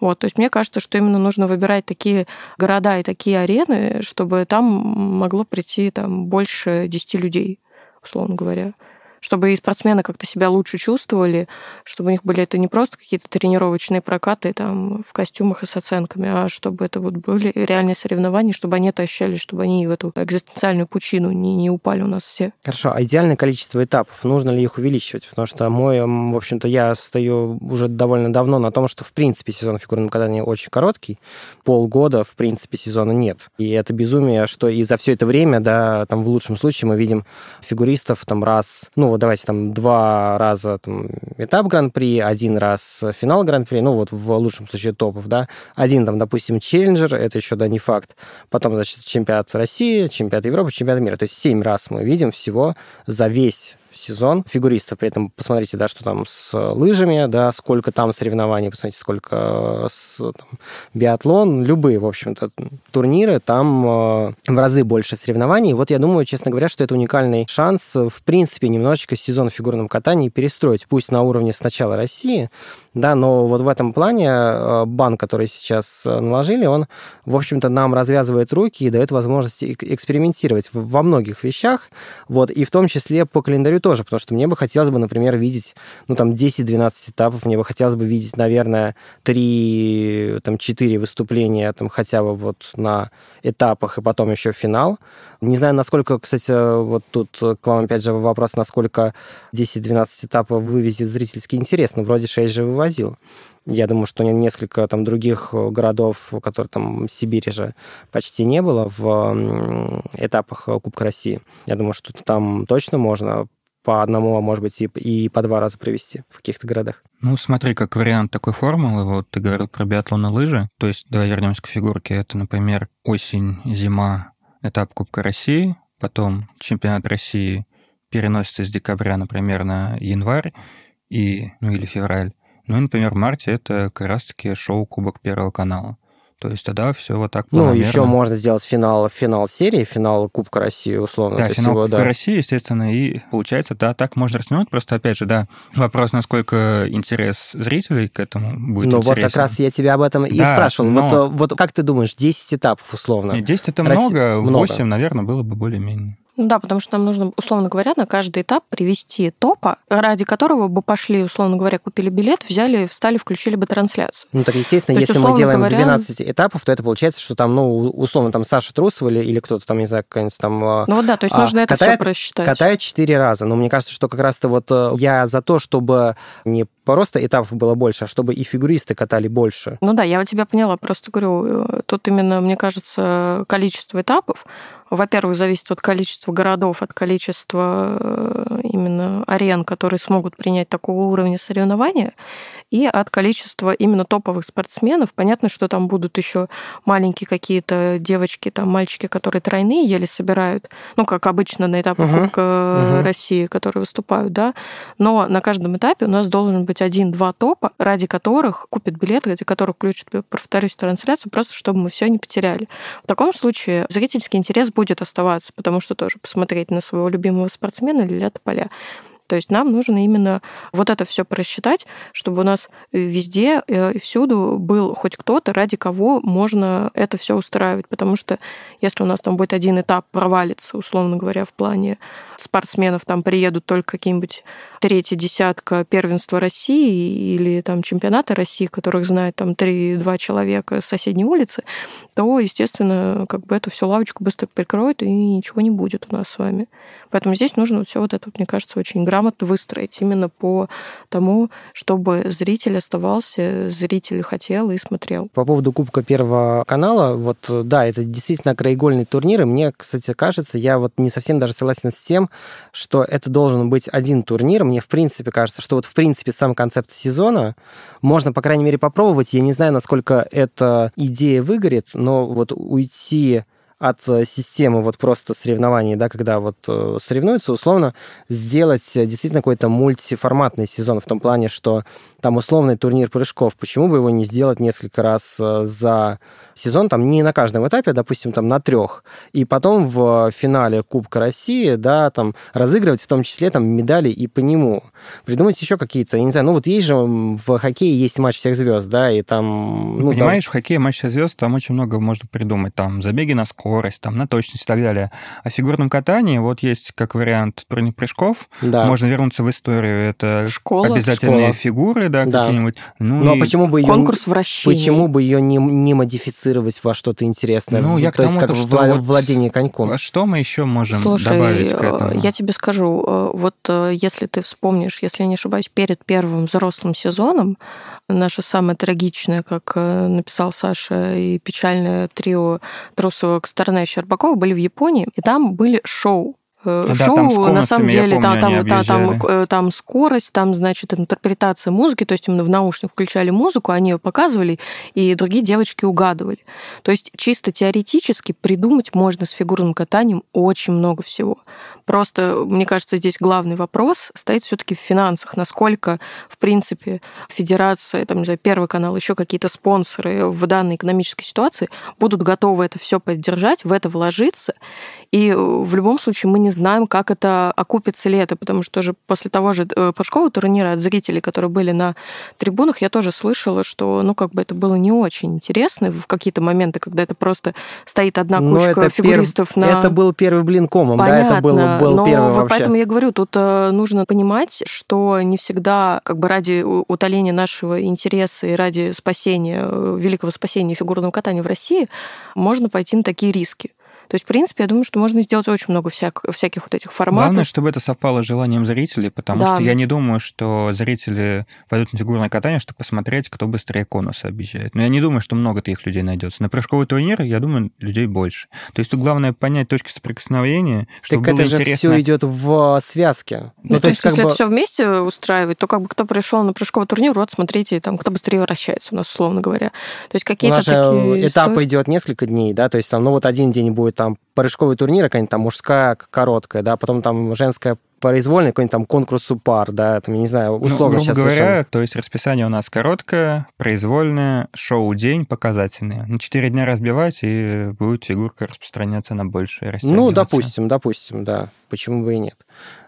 вот, то есть мне кажется, что именно нужно выбирать такие города и такие арены, чтобы там могло прийти там больше 10 людей, условно говоря чтобы и спортсмены как-то себя лучше чувствовали, чтобы у них были это не просто какие-то тренировочные прокаты там в костюмах и с оценками, а чтобы это вот были реальные соревнования, чтобы они это ощущали, чтобы они в эту экзистенциальную пучину не, не упали у нас все. Хорошо, а идеальное количество этапов, нужно ли их увеличивать? Потому что мой, в общем-то, я стою уже довольно давно на том, что, в принципе, сезон фигурного катания очень короткий, полгода, в принципе, сезона нет. И это безумие, что и за все это время, да, там в лучшем случае мы видим фигуристов там раз, ну давайте там два раза там, этап Гран-при, один раз финал Гран-при, ну вот в лучшем случае топов, да, один там, допустим, челленджер, это еще, да, не факт, потом, значит, чемпионат России, чемпионат Европы, чемпионат мира, то есть семь раз мы видим всего за весь сезон фигуристов. При этом посмотрите, да, что там с лыжами, да, сколько там соревнований, посмотрите, сколько с там, биатлон, любые, в общем-то, турниры, там э, в разы больше соревнований. Вот я думаю, честно говоря, что это уникальный шанс, э, в принципе, немножечко сезон в фигурном катании перестроить, пусть на уровне сначала России, да, но вот в этом плане э, бан, который сейчас э, наложили, он, в общем-то, нам развязывает руки и дает возможность эк- экспериментировать во многих вещах, вот, и в том числе по календарю тоже, потому что мне бы хотелось бы, например, видеть, ну, там, 10-12 этапов, мне бы хотелось бы видеть, наверное, 3, там, 4 выступления, там, хотя бы вот на этапах, и потом еще финал. Не знаю, насколько, кстати, вот тут к вам, опять же, вопрос, насколько 10-12 этапов вывезет зрительский интерес. Ну, вроде 6 же вывозил. Я думаю, что несколько там других городов, которые там в Сибири же почти не было в этапах Кубка России. Я думаю, что там точно можно по одному, а может быть и, и по два раза провести в каких-то городах. Ну, смотри, как вариант такой формулы, вот ты говорил про биатлон и лыжи, то есть давай вернемся к фигурке, это, например, осень, зима, этап Кубка России, потом чемпионат России переносится с декабря, например, на январь, и, ну или февраль. Ну и, например, в марте это как раз-таки шоу Кубок Первого канала. То есть тогда все вот так Ну, еще можно сделать финал, финал серии, финал Кубка России, условно. Да, финал его, Кубка да. России, естественно, и получается, да, так можно растянуть. Просто, опять же, да, вопрос, насколько интерес зрителей к этому будет Ну, вот как раз я тебя об этом и Да, спрашивал. но- Вот, э, вот как ты думаешь, 10 этапов условно? Нет, 10 это Росси- много, много. 8, наверное, было бы более-менее. Ну да, потому что нам нужно, условно говоря, на каждый этап привести топа, ради которого бы пошли, условно говоря, купили билет, взяли, встали, включили бы трансляцию. Ну, так, естественно, То есть, если мы делаем говоря- 12 этапов, то это получается, что там, ну, условно, там Саша Трусова или, или кто-то там, не знаю, какая-нибудь там... э, Ну вот да, то есть А, нужно это все катает- просчитать. Катает четыре раза. Но мне кажется, что как раз-то вот э, я за то, чтобы не просто этапов было больше, а чтобы и фигуристы катали больше. Ну да, я вот тебя поняла. Просто говорю, э, тут именно, мне кажется, количество этапов, во-первых, зависит от количества городов, от количества э, именно арен, которые смогут принять такого уровня соревнования, и от количества именно топовых спортсменов. Понятно, что там будут еще маленькие какие-то девочки, там мальчики, которые тройные еле собирают, ну, как обычно на этапах Мгм. Кубка Мгм. России, которые выступают, да, но на каждом этапе у нас должен быть один-два топа, ради которых купят билеты, ради которых включат, повторюсь, трансляцию, просто чтобы мы все не потеряли. В таком случае зрительский интерес будет оставаться, потому что тоже посмотреть на своего любимого спортсмена Лиля Тополя. То есть нам нужно именно вот это все просчитать, чтобы у нас везде э, и всюду был хоть кто-то, ради кого можно это все устраивать. Потому что если у нас там будет один этап провалится, условно говоря, в плане спортсменов, там приедут только какие-нибудь третья десятка первенства России или там чемпионата России, которых знает там 3-2 человека с соседней улицы, то, естественно, как бы эту всю лавочку быстро прикроют, и ничего не будет у нас с вами. Поэтому здесь нужно вот все вот это, мне кажется, очень грамотно выстроить именно по тому, чтобы зритель оставался, зритель хотел и смотрел. По поводу Кубка Первого канала, вот да, это действительно краеугольный турнир, и мне, кстати, кажется, я вот не совсем даже согласен с тем, что это должен быть один турнир. Мне, в принципе, кажется, что вот, в принципе, сам концепт сезона можно, по крайней мере, попробовать. Я не знаю, насколько эта идея выгорит, но вот уйти от э, системы вот просто соревнований, да, когда вот э, соревнуются, условно сделать э, действительно какой-то мультиформатный сезон в том плане, что там условный турнир прыжков, почему бы его не сделать несколько раз за сезон, там не на каждом этапе, допустим, там на трех, и потом в финале Кубка России, да, там разыгрывать в том числе там медали и по нему. Придумать еще какие-то, я не знаю, ну вот есть же в хоккее есть матч всех звезд, да, и там... Ну, Понимаешь, там... в хоккее матч всех звезд, там очень много можно придумать, там забеги на скорость, там на точность и так далее. А в фигурном катании вот есть как вариант турнир прыжков, да. можно вернуться в историю, это Школа. обязательные Школа. фигуры, да, да. какие-нибудь. Ну, ну а почему бы ее... Конкурс вращения. Почему бы ее не, не модифицировать во что-то интересное. Ну, я то есть как что вот владение коньком. А что мы еще можем Слушай, добавить к этому? я тебе скажу, э, вот э, если ты вспомнишь, если я не ошибаюсь, перед первым взрослым сезоном наше самое трагичное, как э, написал Саша, и печальное трио Трусова, Косторна и Щербакова были в Японии, и там были шоу Э, да, шоу, на самом деле, помню, да, там, да, там, э, там скорость, там, значит, интерпретация музыки, то есть именно в наушниках включали музыку, они ее показывали, и другие девочки угадывали. То есть чисто теоретически придумать можно с фигурным катанием очень много всего. Просто, мне кажется, здесь главный вопрос стоит все-таки в финансах. Насколько, в принципе, федерация, там, не знаю, Первый канал, еще какие-то спонсоры в данной экономической ситуации будут готовы это все поддержать, в это вложиться. И в любом случае мы не знаем, как это окупится ли это, потому что же после того же э, прыжкового турнира от зрителей, которые были на трибунах, я тоже слышала, что, ну, как бы это было не очень интересно в какие-то моменты, когда это просто стоит одна кучка фигуристов перв... на... Это был первый блин комом, Понятно, да, это было, был но первый вообще. Поэтому я говорю, тут э, нужно понимать, что не всегда как бы ради утоления нашего интереса и ради спасения, э, великого спасения фигурного катания в России можно пойти на такие риски. То есть, в принципе, я думаю, что можно сделать очень много всяк, всяких вот этих форматов. Главное, чтобы это совпало с желанием зрителей, потому да. что я не думаю, что зрители пойдут на фигурное катание, чтобы посмотреть, кто быстрее конуса объезжает. Но я не думаю, что много таких людей найдется. На прыжковый турнир, я думаю, людей больше. То есть тут главное понять точки соприкосновения, чтобы так было это интересно. же все идет в связке. Ну, ну то, есть, если бы... это все вместе устраивать, то как бы кто пришел на прыжковый турнир, вот смотрите, там кто быстрее вращается у нас, условно говоря. То есть какие-то такие этап истории... идет несколько дней, да, то есть там, ну вот один день будет там прыжковый турнир, какая-нибудь там мужская короткая, да, потом там женская произвольный какой-нибудь там конкурс пар, да, там, я не знаю, ну, условно ну, сейчас говоря, совершенно... то есть расписание у нас короткое, произвольное, шоу-день показательное. На 4 дня разбивать, и будет фигурка распространяться на большее Ну, допустим, допустим, да. Почему бы и нет?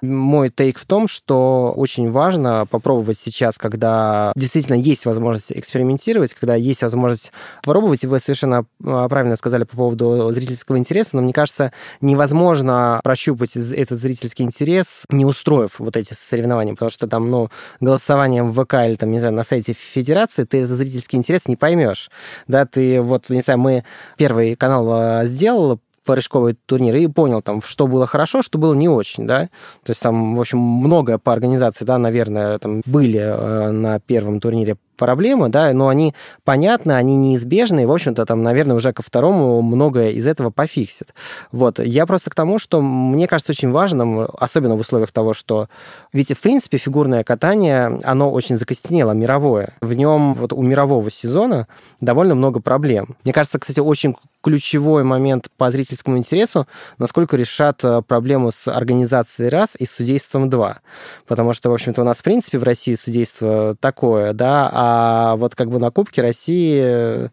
Мой тейк в том, что очень важно попробовать сейчас, когда действительно есть возможность экспериментировать, когда есть возможность попробовать, и вы совершенно а, правильно сказали по поводу зрительского интереса, но мне кажется, невозможно прощупать этот зрительский интерес не устроив вот эти соревнования, потому что там, ну, голосованием в ВК или там, не знаю, на сайте Федерации ты этот зрительский интерес не поймешь. Да, ты вот, не знаю, мы первый канал а, сделал прыжковый турнир и понял там, что было хорошо, что было не очень, да. То есть там, в общем, многое по организации, да, наверное, там были э, на первом турнире проблемы, да, но они понятны, они неизбежны, и, в общем-то, там, наверное, уже ко второму многое из этого пофиксит. Вот. Я просто к тому, что мне кажется очень важным, особенно в условиях того, что... Ведь, в принципе, фигурное катание, оно очень закостенело, мировое. В нем вот у мирового сезона довольно много проблем. Мне кажется, кстати, очень ключевой момент по зрительскому интересу, насколько решат э, проблему с организацией раз и с судейством два. Потому что, в общем-то, у нас, в принципе, в России судейство такое, да, а вот как бы на Кубке России, э,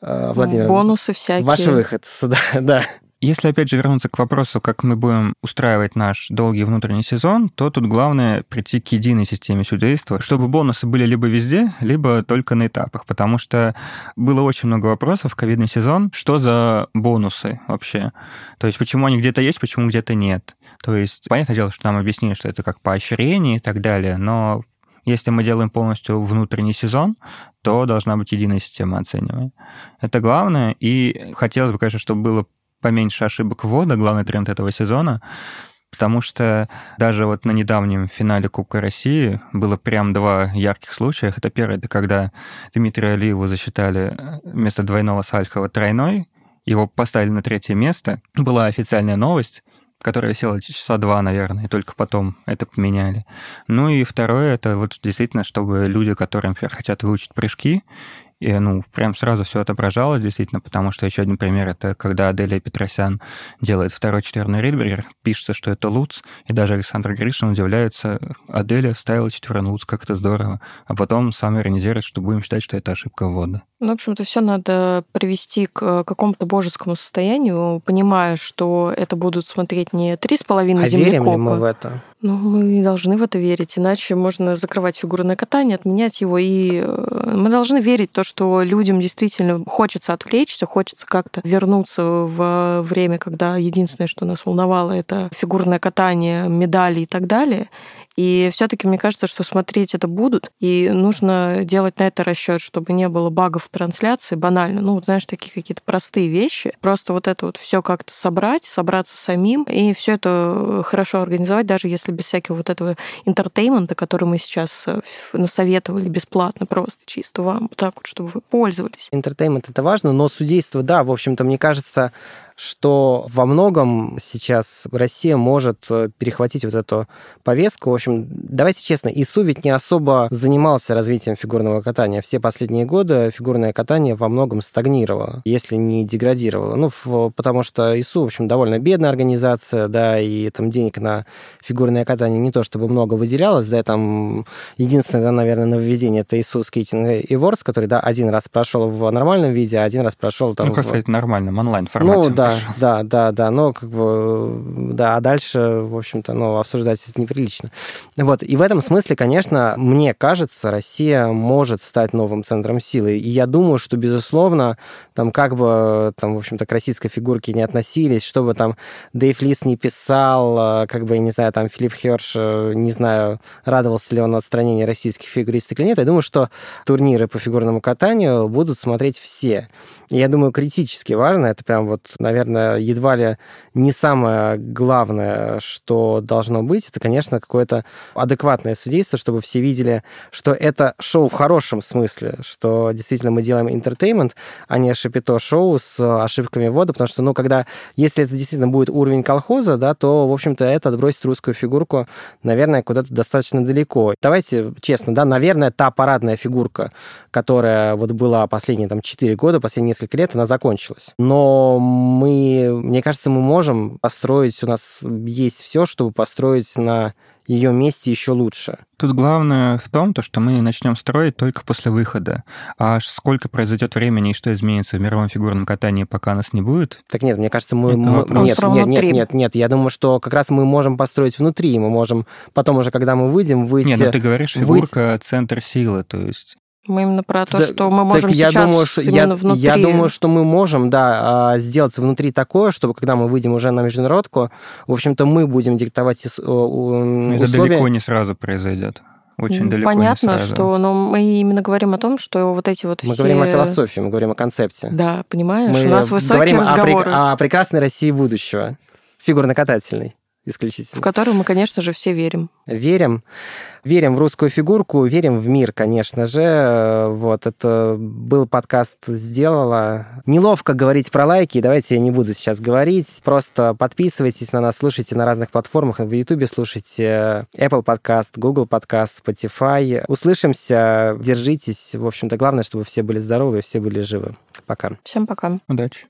Владимир... Бонусы всякие. Ваш выход, да, да. Если, опять же, вернуться к вопросу, как мы будем устраивать наш долгий внутренний сезон, то тут главное прийти к единой системе судейства, чтобы бонусы были либо везде, либо только на этапах, потому что было очень много вопросов в ковидный сезон, что за бонусы вообще, то есть почему они где-то есть, почему где-то нет. То есть, понятное дело, что нам объяснили, что это как поощрение и так далее, но если мы делаем полностью внутренний сезон, то должна быть единая система оценивания. Это главное, и хотелось бы, конечно, чтобы было поменьше ошибок ввода, главный тренд этого сезона, потому что даже вот на недавнем финале Кубка России было прям два ярких случая. Это первый, это когда Дмитрия Алиеву засчитали вместо двойного Сальхова тройной, его поставили на третье место. Была официальная новость, которая висела часа два, наверное, и только потом это поменяли. Ну и второе, это вот действительно, чтобы люди, которые, например, хотят выучить прыжки, и, ну, прям сразу все отображалось, действительно, потому что еще один пример, это когда Аделия Петросян делает второй четверной ридбергер, пишется, что это Луц, и даже Александр Гришин удивляется, Аделия ставила четверной Луц, как это здорово, а потом сам иронизирует, что будем считать, что это ошибка ввода. Ну, в общем-то, все надо привести к какому-то божескому состоянию, понимая, что это будут смотреть не три с половиной а землекопа. верим ли мы в это? Ну, мы должны в это верить, иначе можно закрывать фигурное катание, отменять его. И э, мы должны верить в то, что людям действительно хочется отвлечься, хочется как-то вернуться в время, когда единственное, что нас волновало, это фигурное катание, медали и так далее. И все-таки мне кажется, что смотреть это будут, и нужно делать на это расчет, чтобы не было багов в трансляции, банально. Ну, вот знаешь, такие какие-то простые вещи. Просто вот это вот все как-то собрать, собраться самим, и все это хорошо организовать, даже если без всякого вот этого entertainment а, который мы сейчас э, насоветовали бесплатно, просто чисто вам, так вот, чтобы вы пользовались. Entertainment это важно, но судейство, да, в общем-то, мне кажется, что во многом сейчас Россия может э, перехватить вот эту повестку. В общем, давайте честно, ИСУ ведь не особо занимался развитием фигурного катания. Все последние годы фигурное катание во многом стагнировало, если не деградировало. Ну, потому что ИСУ, в общем, довольно бедная организация, да, и там денег на фигурное катание не то чтобы много выделялось, да, там единственное, наверное, нововведение это ИСУ Skating Awards, который, да, один раз прошел в нормальном виде, а один раз прошел там... Ну, как в... сказать, нормальном, онлайн-формате. Ну, да, да, да, да, да, но как бы, да, а дальше, в общем-то, ну, обсуждать это неприлично. Вот, и в этом смысле, конечно, мне кажется, Россия может стать новым центром силы, и я думаю, что, безусловно, там, как бы, там, в общем-то, к российской фигурке не относились, чтобы там Дэйв Лис не писал, а, как бы, я не знаю, там, Филипп Херш, э, не знаю, радовался ли он отстранению российских фигуристок или нет, я думаю, что турниры по фигурному катанию будут смотреть все. Я думаю, критически важно, это прям вот, наверное, едва ли не самое главное, что должно быть, это, конечно, какое-то адекватное судейство, чтобы все видели, что это шоу в хорошем смысле, что действительно мы делаем интертеймент, а не шапито-шоу с ошибками ввода, потому что, ну, когда, если это действительно будет уровень колхоза, да, то, в общем-то, это отбросит русскую фигурку, наверное, куда-то достаточно далеко. Давайте честно, да, наверное, та парадная фигурка, которая вот была последние там 4 года, последние несколько лет, она закончилась. Но мы, мне кажется, мы можем построить, у нас есть все, чтобы построить на ее месте еще лучше. Тут главное в том, то, что мы начнем строить только после выхода. А сколько произойдет времени и что изменится в мировом фигурном катании, пока нас не будет? Так нет, мне кажется, мы... мы нет, нет, нет, нет, нет. Я думаю, что как раз мы можем построить внутри. Мы можем потом уже, когда мы выйдем, выйти... Нет, ну ты говоришь, фигурка выйти... центр силы, то есть... Мы именно про то, да, что мы можем я сейчас думаю, что, именно я, внутри... Я думаю, что мы можем, да, а, сделать внутри такое, чтобы когда мы выйдем уже на международку, в общем-то, мы будем диктовать условия. Это далеко не сразу произойдет. Очень далеко Понятно, не сразу. что, но мы именно говорим о том, что вот эти вот мы все... Мы говорим о философии, мы говорим о концепте. Да, понимаешь, мы у нас высокие говорим разговоры. О, о прекрасной России будущего, фигурно-катательной исключительно. В которую мы, конечно же, все верим. Верим. Верим в русскую фигурку, верим в мир, конечно же. Вот, это был подкаст «Сделала». Неловко говорить про лайки, давайте я не буду сейчас говорить. Просто подписывайтесь на нас, слушайте на разных платформах. В YouTube слушайте Apple подкаст, Google подкаст, Spotify. Услышимся, держитесь. В общем-то, главное, чтобы все были здоровы и все были живы. Пока. Всем пока. Удачи.